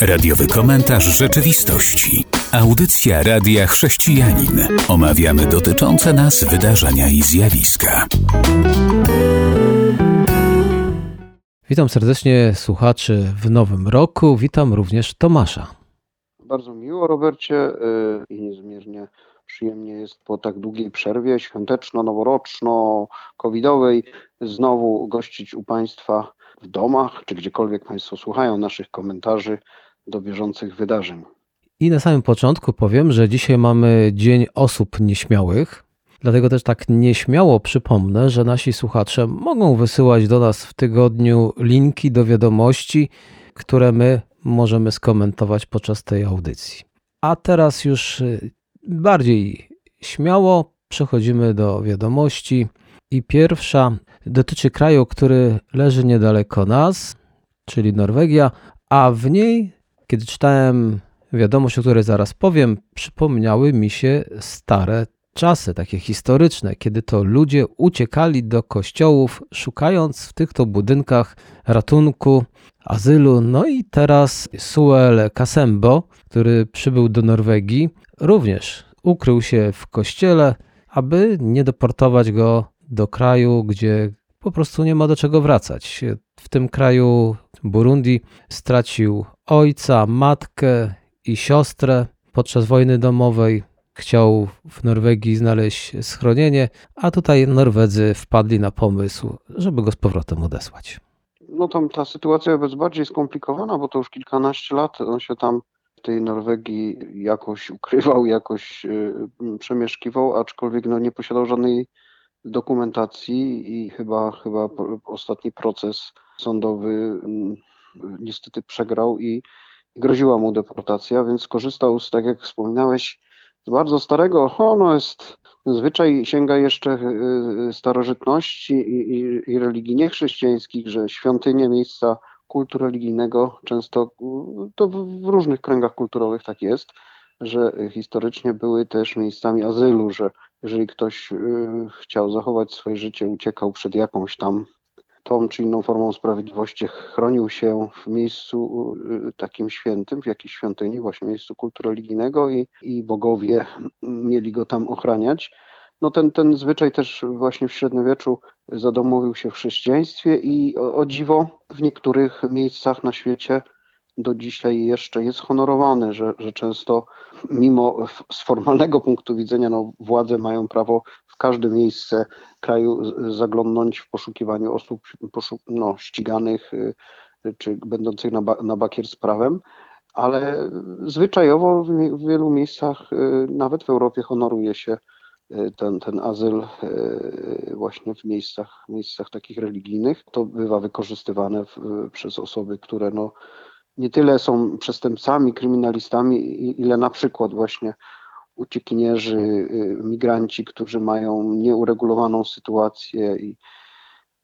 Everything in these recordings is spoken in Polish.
Radiowy komentarz rzeczywistości. Audycja Radia Chrześcijanin. Omawiamy dotyczące nas wydarzenia i zjawiska. Witam serdecznie słuchaczy w nowym roku. Witam również Tomasza. Bardzo miło, Robercie, y, i niezmiernie przyjemnie jest po tak długiej przerwie świąteczno-noworoczno-covidowej znowu gościć u Państwa w domach, czy gdziekolwiek Państwo słuchają naszych komentarzy do bieżących wydarzeń. I na samym początku powiem, że dzisiaj mamy Dzień Osób Nieśmiałych. Dlatego też tak nieśmiało przypomnę, że nasi słuchacze mogą wysyłać do nas w tygodniu linki do wiadomości, które my możemy skomentować podczas tej audycji. A teraz już bardziej śmiało przechodzimy do wiadomości. I pierwsza dotyczy kraju, który leży niedaleko nas, czyli Norwegia, a w niej, kiedy czytałem wiadomość, o której zaraz powiem, przypomniały mi się stare czasy, takie historyczne, kiedy to ludzie uciekali do kościołów, szukając w tych to budynkach ratunku, azylu. No i teraz Suel Kasembo, który przybył do Norwegii, również ukrył się w kościele, aby nie deportować go do kraju, gdzie po prostu nie ma do czego wracać. W tym kraju Burundi stracił ojca, matkę i siostrę podczas wojny domowej. Chciał w Norwegii znaleźć schronienie, a tutaj Norwedzy wpadli na pomysł, żeby go z powrotem odesłać. No tam ta sytuacja jest bardziej skomplikowana, bo to już kilkanaście lat on się tam w tej Norwegii jakoś ukrywał, jakoś y, przemieszkiwał, aczkolwiek no, nie posiadał żadnej dokumentacji i chyba, chyba ostatni proces sądowy mm, niestety przegrał i groziła mu deportacja, więc korzystał z, tak jak wspominałeś, z bardzo starego, ono jest zwyczaj sięga jeszcze y, y, starożytności i, i, i religii niechrześcijańskich, że świątynie, miejsca kultu religijnego często, to w różnych kręgach kulturowych tak jest, że historycznie były też miejscami azylu, że jeżeli ktoś y, chciał zachować swoje życie, uciekał przed jakąś tam tą czy inną formą sprawiedliwości, chronił się w miejscu y, takim świętym, w jakiejś świątyni, właśnie miejscu kultu religijnego i, i bogowie mieli go tam ochraniać. No ten, ten zwyczaj też właśnie w średniowieczu zadomowił się w chrześcijaństwie i o, o dziwo w niektórych miejscach na świecie do dzisiaj jeszcze jest honorowany, że, że często mimo z formalnego punktu widzenia no, władze mają prawo w każde miejsce kraju zaglądnąć w poszukiwaniu osób poszuk no, ściganych y, czy będących na, na bakier z prawem, ale zwyczajowo w wielu miejscach, y, nawet w Europie, honoruje się y, ten, ten azyl właśnie w miejscach, miejscach takich religijnych. To bywa wykorzystywane w, przez osoby, które no, nie tyle są przestępcami, kryminalistami, ile na przykład właśnie uciekinierzy, y, migranci, którzy mają nieuregulowaną sytuację i,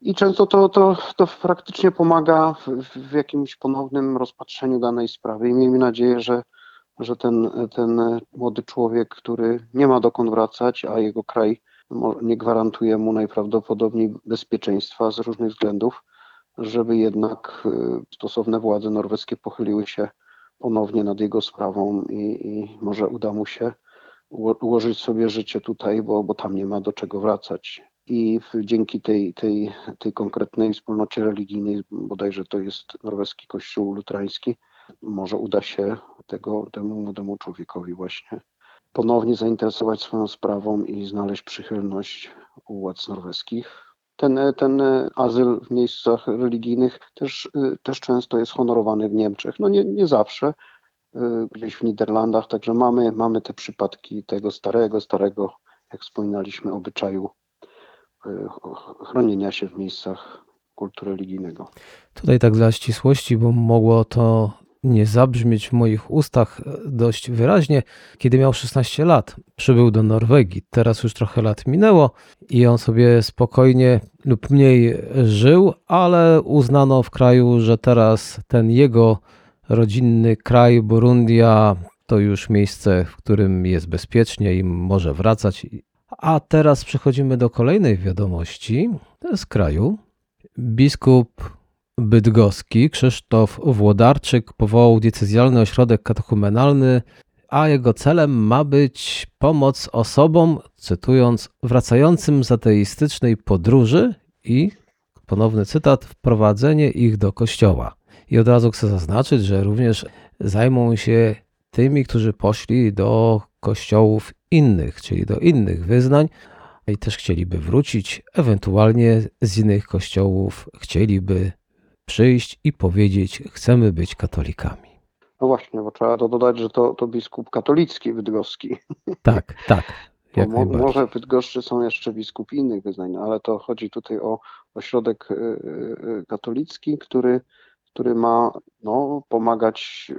i często to, to, to praktycznie pomaga w, w jakimś ponownym rozpatrzeniu danej sprawy. I miejmy nadzieję, że, że ten, ten młody człowiek, który nie ma dokąd wracać, a jego kraj nie gwarantuje mu najprawdopodobniej bezpieczeństwa z różnych względów, żeby jednak y, stosowne władze norweskie pochyliły się ponownie nad jego sprawą i, i może uda mu się ułożyć sobie życie tutaj, bo, bo tam nie ma do czego wracać. I dzięki tej, tej, tej konkretnej wspólnocie religijnej, bodajże to jest norweski kościół luterański, może uda się tego, temu młodemu człowiekowi właśnie ponownie zainteresować swoją sprawą i znaleźć przychylność u władz norweskich ten, ten azyl w miejscach religijnych też, też często jest honorowany w Niemczech. No nie, nie zawsze, y, gdzieś w Niderlandach, także mamy, mamy te przypadki tego starego, starego, jak wspominaliśmy, obyczaju chronienia się w miejscach kultu religijnego. Tutaj tak dla ścisłości, bo mogło to nie zabrzmieć w moich ustach dość wyraźnie. Kiedy miał 16 lat, przybył do Norwegii. Teraz już trochę lat minęło i on sobie spokojnie lub mniej żył, ale uznano w kraju, że teraz ten jego rodzinny kraj, Burundia, to już miejsce, w którym jest bezpiecznie i może wracać. A teraz przechodzimy do kolejnej wiadomości z kraju. Biskup bydgoski Krzysztof Włodarczyk powołał diecezjalny ośrodek katechumenalny, a jego celem ma być pomoc osobom, cytując, wracającym z ateistycznej podróży i, ponowny cytat, wprowadzenie ich do kościoła. I od razu chcę zaznaczyć, że również zajmą się tymi, którzy poszli do kościołów innych, czyli do innych wyznań, i też chcieliby wrócić, ewentualnie z innych kościołów chcieliby przyjść i powiedzieć: Chcemy być katolikami. No właśnie, bo trzeba to dodać, że to, to biskup katolicki bydgoski. Tak, tak. Jak Mo, może w Bydgoszczy są jeszcze biskupi innych wyznań, no ale to chodzi tutaj o ośrodek y, y, y, katolicki, który, który ma no, pomagać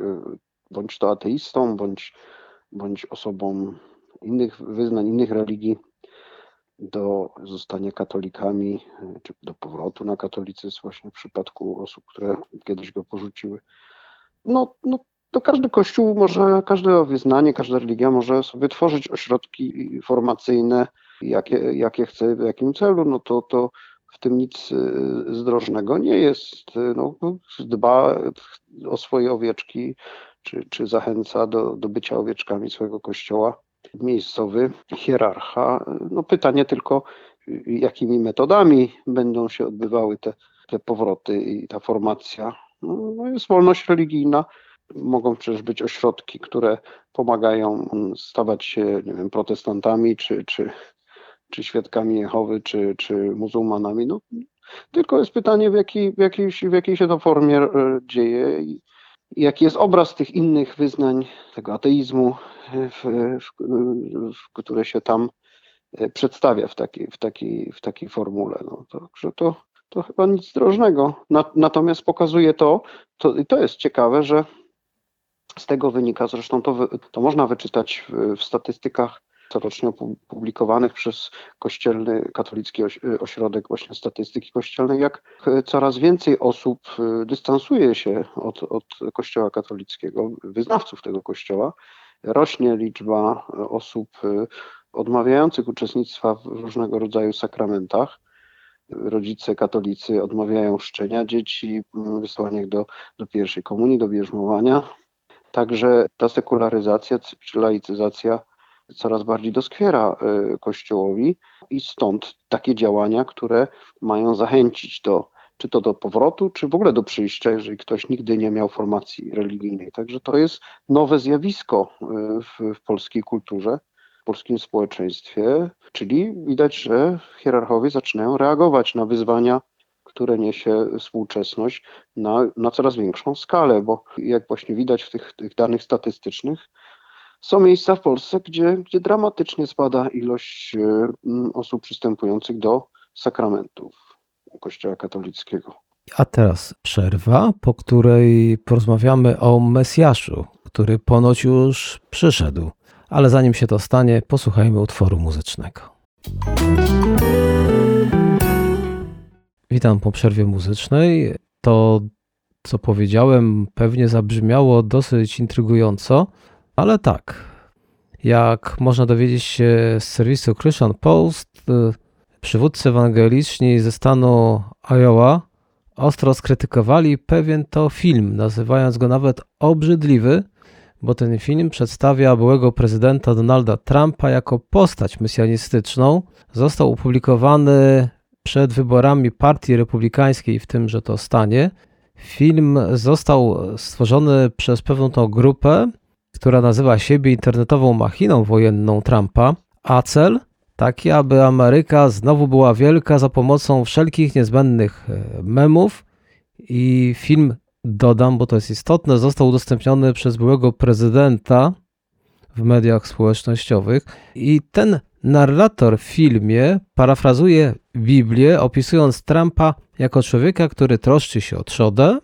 bądź to ateistom, bądź, bądź osobom innych wyznań, innych religii do zostania katolikami, czy do powrotu na katolicyzm właśnie w przypadku osób, które kiedyś go porzuciły. No, no to każdy kościół może, każde wyznanie, każda religia może sobie tworzyć ośrodki formacyjne, jakie, jakie chce, w jakim celu, no to, to w tym nic y, zdrożnego nie jest. No, dba o swoje owieczki, czy, czy zachęca do, do bycia owieczkami swojego kościoła miejscowy hierarcha. No pytanie tylko, jakimi metodami będą się odbywały te, te powroty i ta formacja. No, no jest wolność religijna. Mogą przecież być ośrodki, które pomagają stawać się nie wiem, protestantami, czy, czy, czy świadkami Jehowy, czy, czy muzułmanami. No, tylko jest pytanie, w jakiej, w jakiej, w jakiej się to formie e, dzieje i jaki jest obraz tych innych wyznań, tego ateizmu, w, w, w, które się tam e, przedstawia w takiej, w takiej, w takiej formule. No, także to, to chyba nic drożnego. Natomiast pokazuje to, to, i to jest ciekawe, że z tego wynika, zresztą to, to można wyczytać w, w statystykach corocznie publikowanych przez Kościelny Katolicki Ośrodek właśnie Statystyki Kościelnej, jak coraz więcej osób y, dystansuje się od, od Kościoła katolickiego, wyznawców tego Kościoła. Rośnie liczba osób y, odmawiających uczestnictwa w różnego rodzaju sakramentach. Rodzice katolicy odmawiają szczenia dzieci, y, wysłania do, do pierwszej komunii, do bierzmowania. Także ta sekularyzacja czy laicyzacja coraz bardziej doskwiera y, Kościołowi i stąd takie działania, które mają zachęcić do czy to do powrotu, czy w ogóle do przyjścia, jeżeli ktoś nigdy nie miał formacji religijnej. Także to jest nowe zjawisko y, w, w polskiej kulturze, w polskim społeczeństwie, czyli widać, że hierarchowie zaczynają reagować na wyzwania, które niesie współczesność na, na coraz większą skalę, bo jak właśnie widać w tych, tych danych statystycznych, są miejsca w Polsce, gdzie, gdzie dramatycznie spada ilość e, osób przystępujących do sakramentów Kościoła katolickiego. A teraz przerwa, po której porozmawiamy o Mesjaszu, który ponoć już przyszedł. Ale zanim się to stanie, posłuchajmy utworu muzycznego. Witam po przerwie muzycznej. To, co powiedziałem, pewnie zabrzmiało dosyć intrygująco, ale tak, jak można dowiedzieć się z serwisu Christian Post, y, przywódcy ewangeliczni ze stanu Iowa ostro skrytykowali pewien to film, nazywając go nawet obrzydliwy, bo ten film przedstawia byłego prezydenta Donalda Trumpa jako postać mesjanistyczną. Został opublikowany przed wyborami Partii Republikańskiej w tymże to stanie. Film został stworzony przez pewną tą grupę, która nazywa siebie internetową machiną wojenną Trumpa, a cel? Taki, aby Ameryka znowu była wielka za pomocą wszelkich niezbędnych e, memów. I film dodam, bo to jest istotne, został udostępniony przez byłego prezydenta w mediach społecznościowych. I ten narrator w filmie parafrazuje Biblię, opisując Trumpa jako człowieka, który troszczy się o trzodę,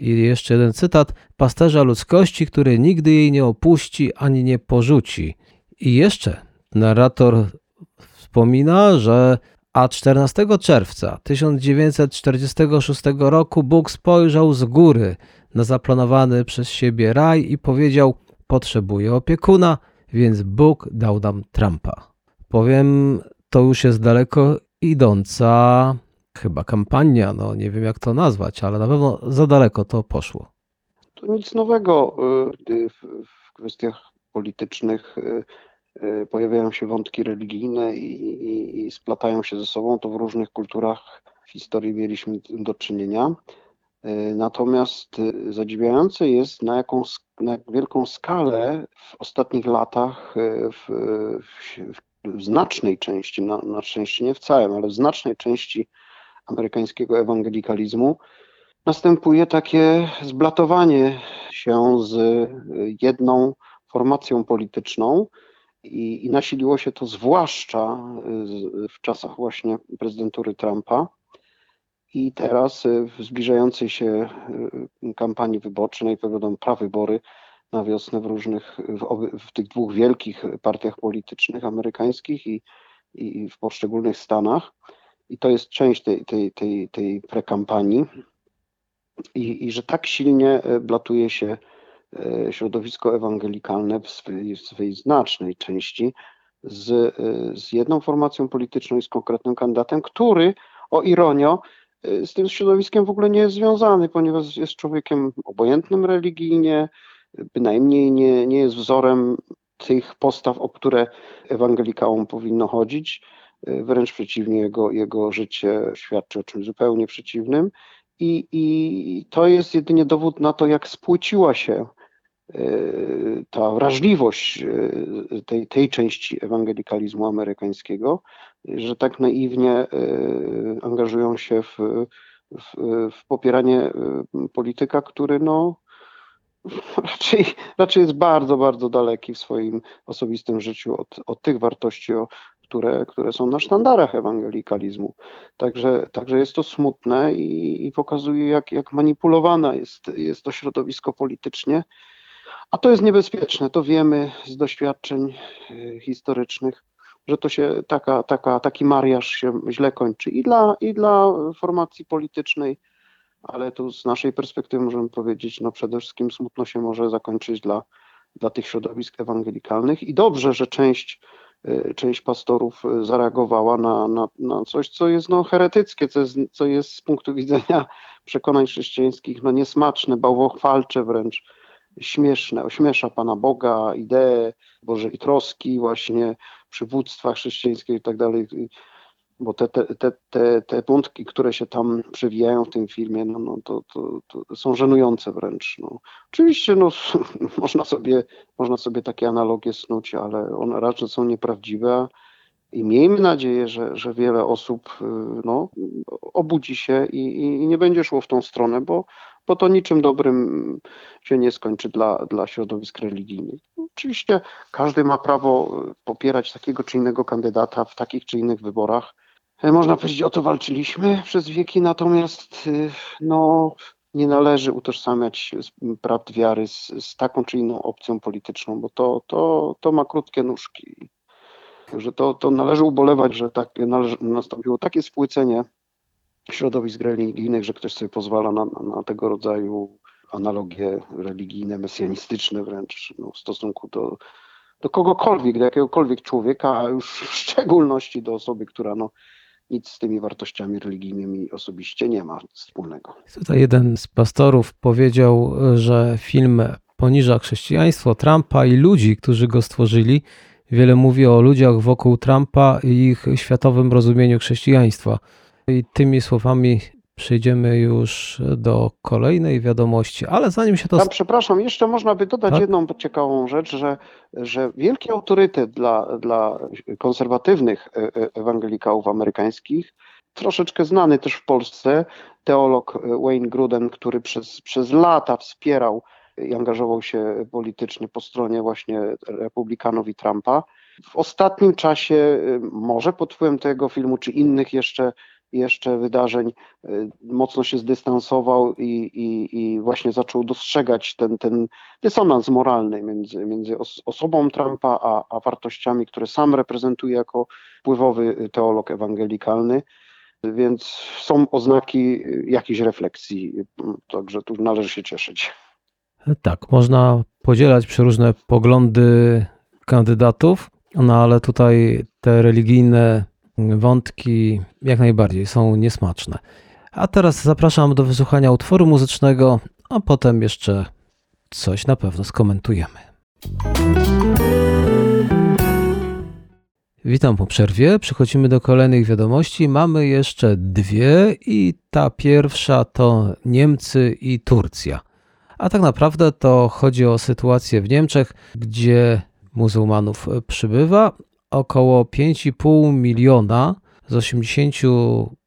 i jeszcze jeden cytat: pasterza ludzkości, który nigdy jej nie opuści ani nie porzuci. I jeszcze narrator wspomina, że a 14 czerwca 1946 roku Bóg spojrzał z góry na zaplanowany przez siebie raj i powiedział: Potrzebuję opiekuna, więc Bóg dał nam Trumpa. Powiem, to już jest daleko idąca chyba kampania, no nie wiem jak to nazwać, ale na pewno za daleko to poszło. To nic nowego y, w kwestiach politycznych y, y, pojawiają się wątki religijne i, i, i splatają się ze sobą. To w różnych kulturach w historii mieliśmy do czynienia. Natomiast zadziwiające jest, na jaką na jak wielką skalę w ostatnich latach w, w, w znacznej części, na, na szczęście nie w całym, ale w znacznej części amerykańskiego ewangelikalizmu następuje takie zblatowanie się z jedną formacją polityczną i, i nasiliło się to zwłaszcza w czasach właśnie prezydentury Trumpa. I teraz w zbliżającej się kampanii wyborczej, będą prawybory na wiosnę w różnych, w, oby, w tych dwóch wielkich partiach politycznych amerykańskich i, i w poszczególnych stanach. I to jest część tej, tej, tej, tej prekampanii. I, I że tak silnie e, blatuje się e, środowisko ewangelikalne w swojej, w swojej znacznej części z, e, z jedną formacją polityczną i z konkretnym kandydatem, który, o ironio, z tym środowiskiem w ogóle nie jest związany, ponieważ jest człowiekiem obojętnym religijnie, bynajmniej nie, nie jest wzorem tych postaw, o które ewangelikałom powinno chodzić. Wręcz przeciwnie, jego, jego życie świadczy o czymś zupełnie przeciwnym. I, I to jest jedynie dowód na to, jak spłyciła się e, ta wrażliwość e, tej, tej części ewangelikalizmu amerykańskiego, że tak naiwnie angażują się w, w, w popieranie polityka, który no, raczej, raczej jest bardzo, bardzo daleki w swoim osobistym życiu od, od tych wartości, o, które, które są na sztandarach ewangelikalizmu. Także, także jest to smutne i, i pokazuje, jak, jak manipulowana jest, jest to środowisko politycznie. A to jest niebezpieczne, to wiemy z doświadczeń y, historycznych, że to się taka, taka, taki mariaż się źle kończy i dla, i dla formacji politycznej, ale tu z naszej perspektywy możemy powiedzieć, no przede wszystkim smutno się może zakończyć dla, dla tych środowisk ewangelikalnych i dobrze, że część część pastorów y, zareagowała na, na, na coś, co jest no, heretyckie, co jest, co jest z punktu widzenia przekonań chrześcijańskich no, niesmaczne, bałwochwalcze wręcz, śmieszne, ośmiesza Pana Boga, idee Bożej troski, właśnie przywództwa chrześcijańskiego i tak dalej bo te, te, te, te, te które się tam przewijają w tym filmie, no, no to, to, to są żenujące wręcz. No. Oczywiście no, można, sobie, można sobie takie analogie snuć, ale one raczej są nieprawdziwe i miejmy nadzieję, że, że wiele osób y, no, obudzi się i, i nie będzie szło w tą stronę, bo, bo to niczym dobrym się nie skończy dla, dla środowisk religijnych. Oczywiście każdy ma prawo popierać takiego czy innego kandydata w takich czy innych wyborach. E, można powiedzieć, o to walczyliśmy przez wieki, natomiast y, no, nie należy utożsamiać prawd wiary z, z taką czy inną opcją polityczną, bo to, to, to ma krótkie nóżki. Także to, to należy ubolewać, że tak, należy, nastąpiło takie spłycenie środowisk religijnych, że ktoś sobie pozwala na, na tego rodzaju analogie religijne, mesjanistyczne wręcz no, w stosunku do, do kogokolwiek, do jakiegokolwiek człowieka, a już w szczególności do osoby, która no, nic z tymi wartościami religijnymi osobiście nie ma wspólnego. Tutaj jeden z pastorów powiedział, że film poniża chrześcijaństwo Trumpa i ludzi, którzy go stworzyli. Wiele mówi o ludziach wokół Trumpa i ich światowym rozumieniu chrześcijaństwa. I tymi słowami przejdziemy już do kolejnej wiadomości, ale zanim się to... Tam, przepraszam, jeszcze można by dodać tak? jedną ciekawą rzecz, że, że wielki autorytet dla, dla konserwatywnych e, e, ewangelikałów amerykańskich, troszeczkę znany też w Polsce, teolog Wayne Gruden, który przez, przez lata wspierał i angażował się politycznie po stronie właśnie republikanów i Trumpa. W ostatnim czasie, e, może pod wpływem tego filmu, czy innych jeszcze jeszcze wydarzeń y, mocno się zdystansował i, i, i właśnie zaczął dostrzegać ten, ten dysonans moralny między, między osobą Trumpa a, a wartościami, które sam reprezentuje jako wpływowy teolog ewangelikalny. Więc są oznaki jakiejś refleksji, także tu należy się cieszyć. Tak, można podzielać przeróżne poglądy kandydatów, no ale tutaj te religijne wątki jak najbardziej są niesmaczne. A teraz zapraszam do wysłuchania utworu muzycznego, a potem jeszcze coś na pewno skomentujemy. Witam po przerwie. Przechodzimy do kolejnych wiadomości. Mamy jeszcze dwie, i ta pierwsza to Niemcy i Turcja. A tak naprawdę to chodzi o sytuację w Niemczech, gdzie muzułmanów przybywa. Około 5,5 miliona z 80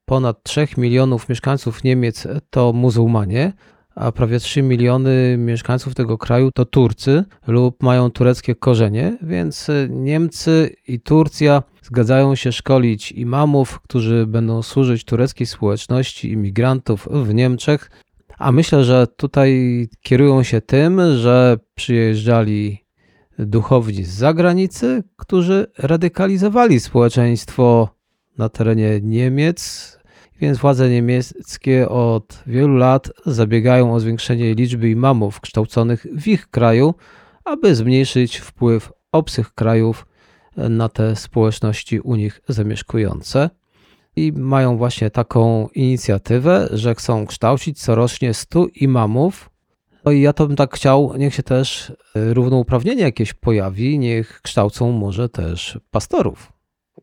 ponad 3 milionów mieszkańców Niemiec to muzułmanie, a prawie 3 miliony mieszkańców tego kraju to Turcy lub mają tureckie korzenie, więc Niemcy i Turcja zgadzają się szkolić imamów, którzy będą służyć tureckiej społeczności imigrantów w Niemczech. A myślę, że tutaj kierują się tym, że przyjeżdżali duchowni z zagranicy, którzy radykalizowali społeczeństwo na terenie Niemiec, więc władze niemieckie od wielu lat zabiegają o zwiększenie liczby imamów kształconych w ich kraju, aby zmniejszyć wpływ obcych krajów na te społeczności u nich zamieszkujące. I mają właśnie taką inicjatywę, że chcą kształcić corocznie 100 imamów. No i ja to bym tak chciał, niech się też równouprawnienie jakieś pojawi, niech kształcą może też pastorów.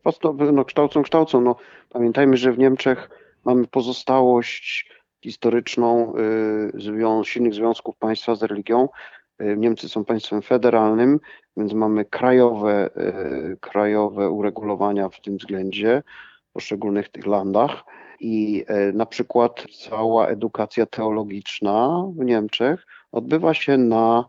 Pastor, no kształcą, kształcą. No, pamiętajmy, że w Niemczech mamy pozostałość historyczną y, silnych związków państwa z religią. Y, Niemcy są państwem federalnym, więc mamy krajowe, y, krajowe uregulowania w tym względzie w poszczególnych tych landach. I na przykład cała edukacja teologiczna w Niemczech odbywa się na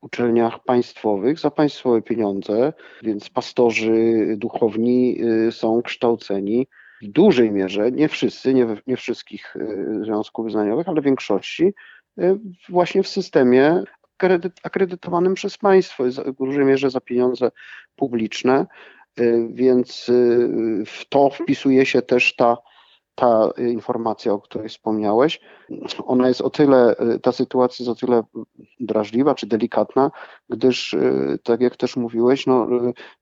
uczelniach państwowych za państwowe pieniądze, więc pastorzy duchowni są kształceni w dużej mierze, nie wszyscy, nie, nie wszystkich y, związków wyznaniowych, ale w większości, y, właśnie w systemie akredytowanym przez państwo, w dużej mierze za pieniądze publiczne, y, więc w to wpisuje się też ta ta informacja, o której wspomniałeś, ona jest o tyle, ta sytuacja jest o tyle drażliwa czy delikatna, gdyż, tak jak też mówiłeś, no,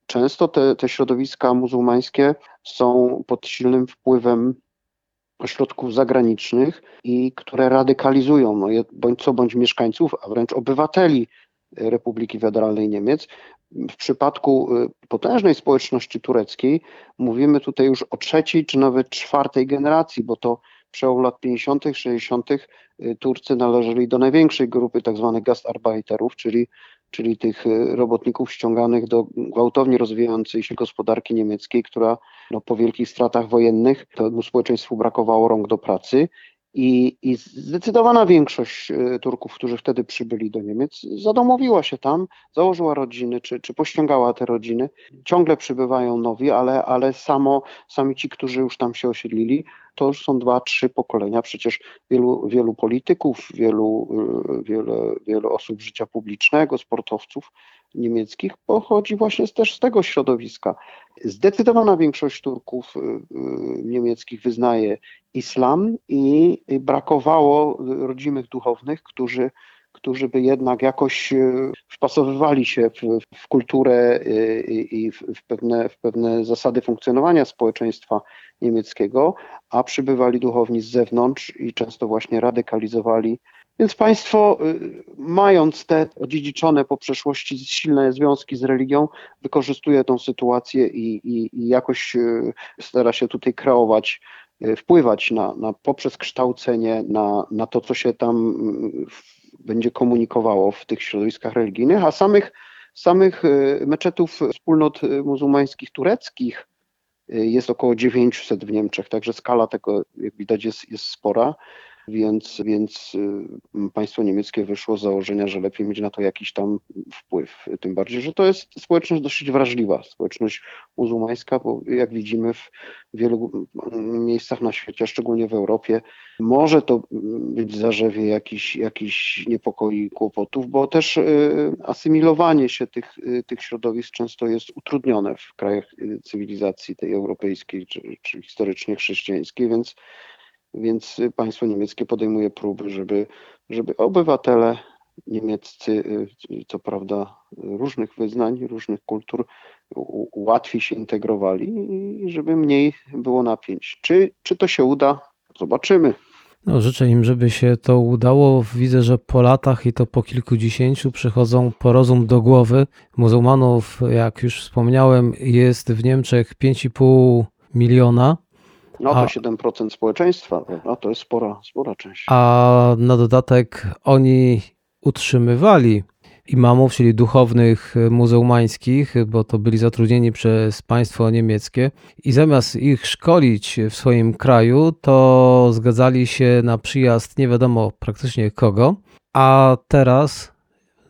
często te, te środowiska muzułmańskie są pod silnym wpływem ośrodków zagranicznych i które radykalizują no, bądź co bądź mieszkańców, a wręcz obywateli Republiki Federalnej Niemiec, w przypadku y, potężnej społeczności tureckiej mówimy tutaj już o trzeciej czy nawet czwartej generacji, bo to przełom lat 50., 60. Y, Turcy należeli do największej grupy tzw. Tak gastarbeiterów, czyli, czyli tych y, robotników ściąganych do gwałtownie rozwijającej się gospodarki niemieckiej, która no, po wielkich stratach wojennych temu społeczeństwu brakowało rąk do pracy i, I, zdecydowana większość e, Turków, którzy wtedy przybyli do Niemiec, zadomowiła się tam, założyła rodziny, czy, czy pościągała te rodziny. Ciągle przybywają nowi, ale, ale samo, sami ci, którzy już tam się osiedlili, to już są dwa, trzy pokolenia. Przecież wielu, wielu polityków, wielu, e, wiele, wielu osób życia publicznego, sportowców niemieckich pochodzi właśnie też z tego środowiska. Zdecydowana większość Turków y, y, niemieckich wyznaje islam i brakowało rodzimych duchownych, którzy, którzy by jednak jakoś y, wpasowywali się w, w kulturę i w, pewne, w pewne zasady funkcjonowania społeczeństwa niemieckiego, a przybywali duchowni z zewnątrz i często właśnie radykalizowali więc państwo, y, mając te odziedziczone po przeszłości silne związki z religią, wykorzystuje tą sytuację i, i, i jakoś y, stara się tutaj kreować, y, wpływać na, na poprzez kształcenie, na, na to, co się tam będzie komunikowało w tych środowiskach religijnych, a samych, samych meczetów wspólnot muzułmańskich tureckich jest około 900 w Niemczech, także skala tego, jak widać, jest, jest spora więc, więc y, państwo niemieckie wyszło z założenia, że lepiej mieć na to jakiś tam wpływ. Tym bardziej, że to jest społeczność dosyć wrażliwa, społeczność muzułmańska, bo jak widzimy w wielu miejscach na świecie, szczególnie w Europie, może to być zarzewie jakichś, jakichś niepokoi kłopotów, bo też y, asymilowanie się tych, y, tych środowisk często jest utrudnione w krajach cywilizacji tej europejskiej czy, czy historycznie chrześcijańskiej, więc więc państwo niemieckie podejmuje próby, żeby, żeby obywatele niemieccy, y, co prawda różnych wyznań, różnych kultur, łatwiej się integrowali i żeby mniej było napięć. Czy, czy to się uda? Zobaczymy. No, życzę im, żeby się to udało. Widzę, że po latach i to po kilkudziesięciu przychodzą porozum do głowy. Muzułmanów, jak już wspomniałem, jest w Niemczech 5,5 miliona. No to a, 7% społeczeństwa, no to jest spora, spora część. A na dodatek oni utrzymywali imamów, czyli duchownych muzułmańskich, bo to byli zatrudnieni przez państwo niemieckie. I zamiast ich szkolić w swoim kraju, to zgadzali się na przyjazd nie wiadomo praktycznie kogo, a teraz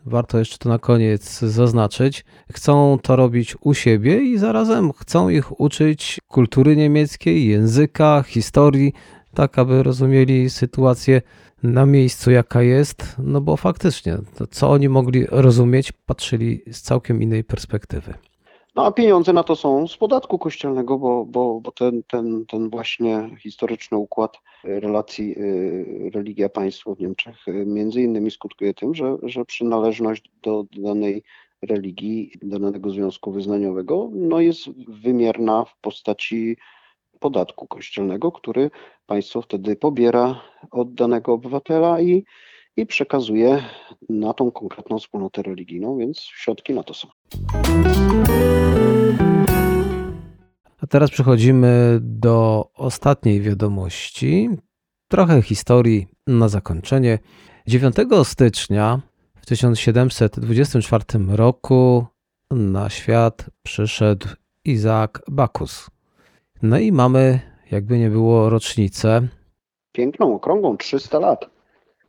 warto jeszcze to na koniec zaznaczyć, chcą to robić u siebie i zarazem chcą ich uczyć kultury niemieckiej, języka, historii, tak aby rozumieli sytuację na miejscu, jaka jest, no bo faktycznie, to co oni mogli rozumieć, patrzyli z całkiem innej perspektywy. No a pieniądze na to są z podatku kościelnego, bo, bo, bo ten, ten, ten właśnie historyczny układ relacji y, religia-państwo w Niemczech y, między innymi skutkuje tym, że, że przynależność do danej religii, do danego związku wyznaniowego no jest wymierna w postaci podatku kościelnego, który państwo wtedy pobiera od danego obywatela i, i przekazuje na tą konkretną wspólnotę religijną, więc środki na to są. A teraz przechodzimy do ostatniej wiadomości. Trochę historii na zakończenie. 9 stycznia w 1724 roku na świat przyszedł Izaak Bakus. No i mamy, jakby nie było, rocznicę. Piękną, okrągłą, 300 lat.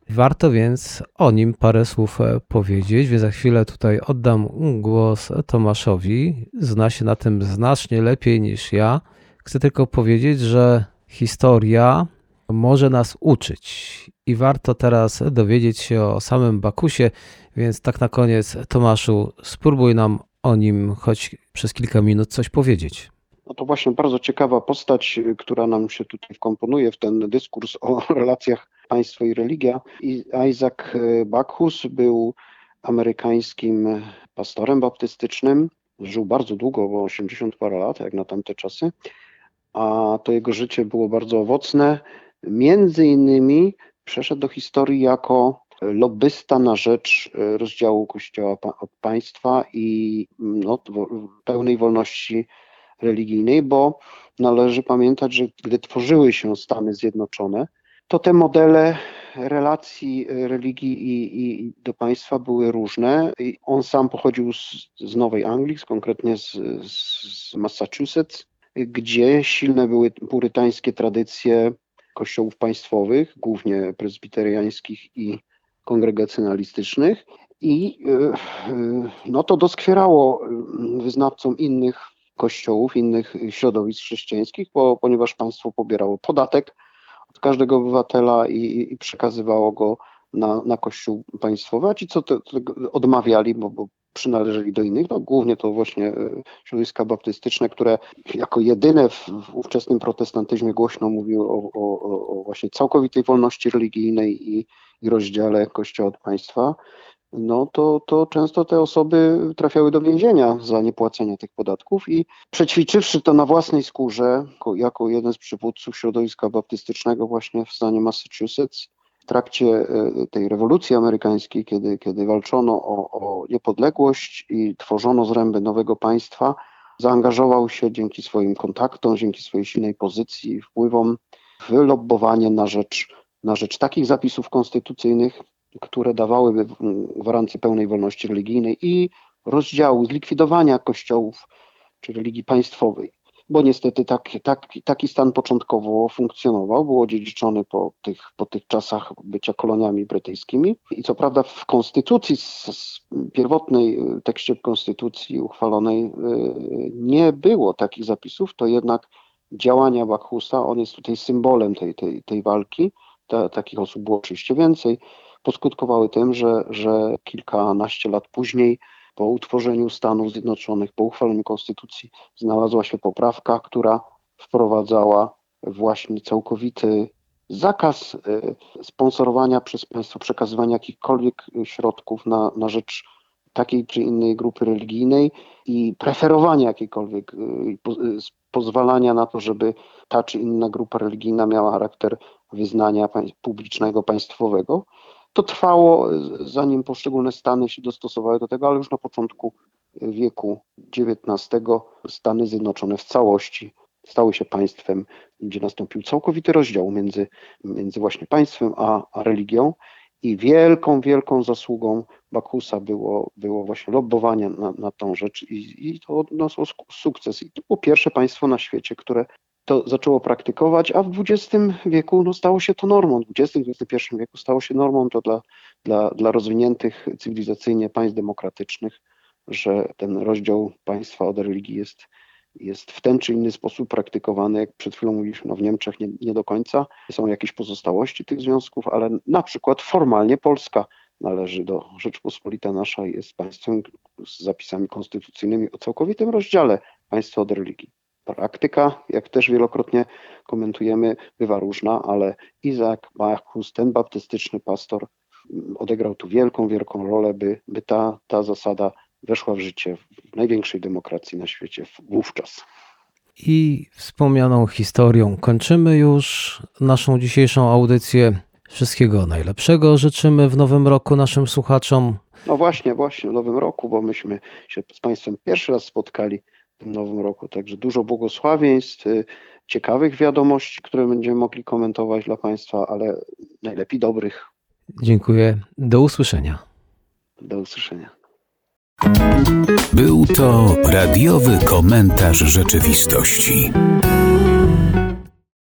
Warto więc o nim parę słów e, powiedzieć, więc za chwilę tutaj oddam głos Tomaszowi. Zna się na tym znacznie lepiej niż ja. Chcę tylko powiedzieć, że historia może nas uczyć i warto teraz dowiedzieć się o samym Bakusie, więc tak na koniec, Tomaszu, spróbuj nam o nim choć przez kilka minut coś powiedzieć. No to właśnie bardzo ciekawa postać, która nam się tutaj wkomponuje w ten dyskurs o relacjach państwo i religia. Isaac Bacchus był amerykańskim pastorem baptystycznym. Żył bardzo długo, bo 80 parę lat, jak na tamte czasy. A to jego życie było bardzo owocne. Między innymi przeszedł do historii jako lobbysta na rzecz rozdziału Kościoła od państwa i no, pełnej wolności religijnej, bo należy pamiętać, że gdy tworzyły się Stany Zjednoczone, to te modele relacji religii i, i do państwa były różne. I on sam pochodził z, z Nowej Anglii, konkretnie z, z Massachusetts, gdzie silne były purytańskie tradycje kościołów państwowych, głównie prezbiteriańskich i kongregacjonalistycznych. I e, e, no to doskwierało wyznawcom innych kościołów, innych środowisk chrześcijańskich, bo, ponieważ państwo pobierało podatek od każdego obywatela i, i przekazywało go na, na kościół państwowy, a ci co to, to odmawiali, bo, bo przynależeli do innych, no głównie to właśnie e, środowiska baptystyczne, które jako jedyne w, w ówczesnym protestantyzmie głośno mówiły o, o, o właśnie całkowitej wolności religijnej i, i rozdziale kościoła od państwa no to, to często te osoby trafiały do więzienia za niepłacenie tych podatków i przećwiczywszy to na własnej skórze, jako, jako jeden z przywódców środowiska baptystycznego właśnie w stanie Massachusetts, w trakcie e, tej rewolucji amerykańskiej, kiedy, kiedy walczono o, o niepodległość i tworzono zręby nowego państwa, zaangażował się dzięki swoim kontaktom, dzięki swojej silnej pozycji, wpływom w lobbowanie na rzecz, na rzecz takich zapisów konstytucyjnych, które dawałyby gwarancję pełnej wolności religijnej i rozdziału, zlikwidowania kościołów czy religii państwowej. Bo niestety tak, tak, taki stan początkowo funkcjonował, był odziedziczony po tych, po tych czasach bycia koloniami brytyjskimi. I co prawda w konstytucji, z pierwotnej tekście konstytucji uchwalonej y, nie było takich zapisów, to jednak działania Bakhusa, on jest tutaj symbolem tej, tej, tej walki. Ta, takich osób było oczywiście więcej poskutkowały tym, że, że kilkanaście lat później, po utworzeniu Stanów Zjednoczonych, po uchwaleniu konstytucji, znalazła się poprawka, która wprowadzała właśnie całkowity zakaz sponsorowania przez państwo, przekazywania jakichkolwiek środków na, na rzecz takiej czy innej grupy religijnej i preferowania jakiejkolwiek, pozwalania na to, żeby ta czy inna grupa religijna miała charakter wyznania publicznego, państwowego. To trwało, zanim poszczególne stany się dostosowały do tego, ale już na początku wieku XIX Stany Zjednoczone w całości stały się państwem, gdzie nastąpił całkowity rozdział między, między właśnie państwem a, a religią. I wielką, wielką zasługą Bakusa było, było właśnie lobbowanie na, na tą rzecz i, i to odniosło sukces. I to było pierwsze państwo na świecie, które to zaczęło praktykować, a w XX wieku no, stało się to normą. W XX-XXI wieku stało się normą to dla, dla, dla rozwiniętych cywilizacyjnie państw demokratycznych, że ten rozdział państwa od religii jest, jest w ten czy inny sposób praktykowany. Jak przed chwilą mówiliśmy, no w Niemczech nie, nie do końca są jakieś pozostałości tych związków, ale na przykład formalnie Polska należy do Rzeczpospolita nasza jest państwem z zapisami konstytucyjnymi o całkowitym rozdziale państwa od religii. Praktyka, jak też wielokrotnie komentujemy, bywa różna, ale Izak Bachus, ten baptystyczny pastor, odegrał tu wielką, wielką rolę, by, by ta, ta zasada weszła w życie w największej demokracji na świecie wówczas. I wspomnianą historią kończymy już naszą dzisiejszą audycję. Wszystkiego najlepszego życzymy w nowym roku naszym słuchaczom. No właśnie, właśnie w nowym roku, bo myśmy się z Państwem pierwszy raz spotkali w tym nowym roku. Także dużo błogosławieństw, y, ciekawych wiadomości, które będziemy mogli komentować dla Państwa, ale najlepiej dobrych. Dziękuję. Do usłyszenia. Do usłyszenia. Był to radiowy komentarz rzeczywistości.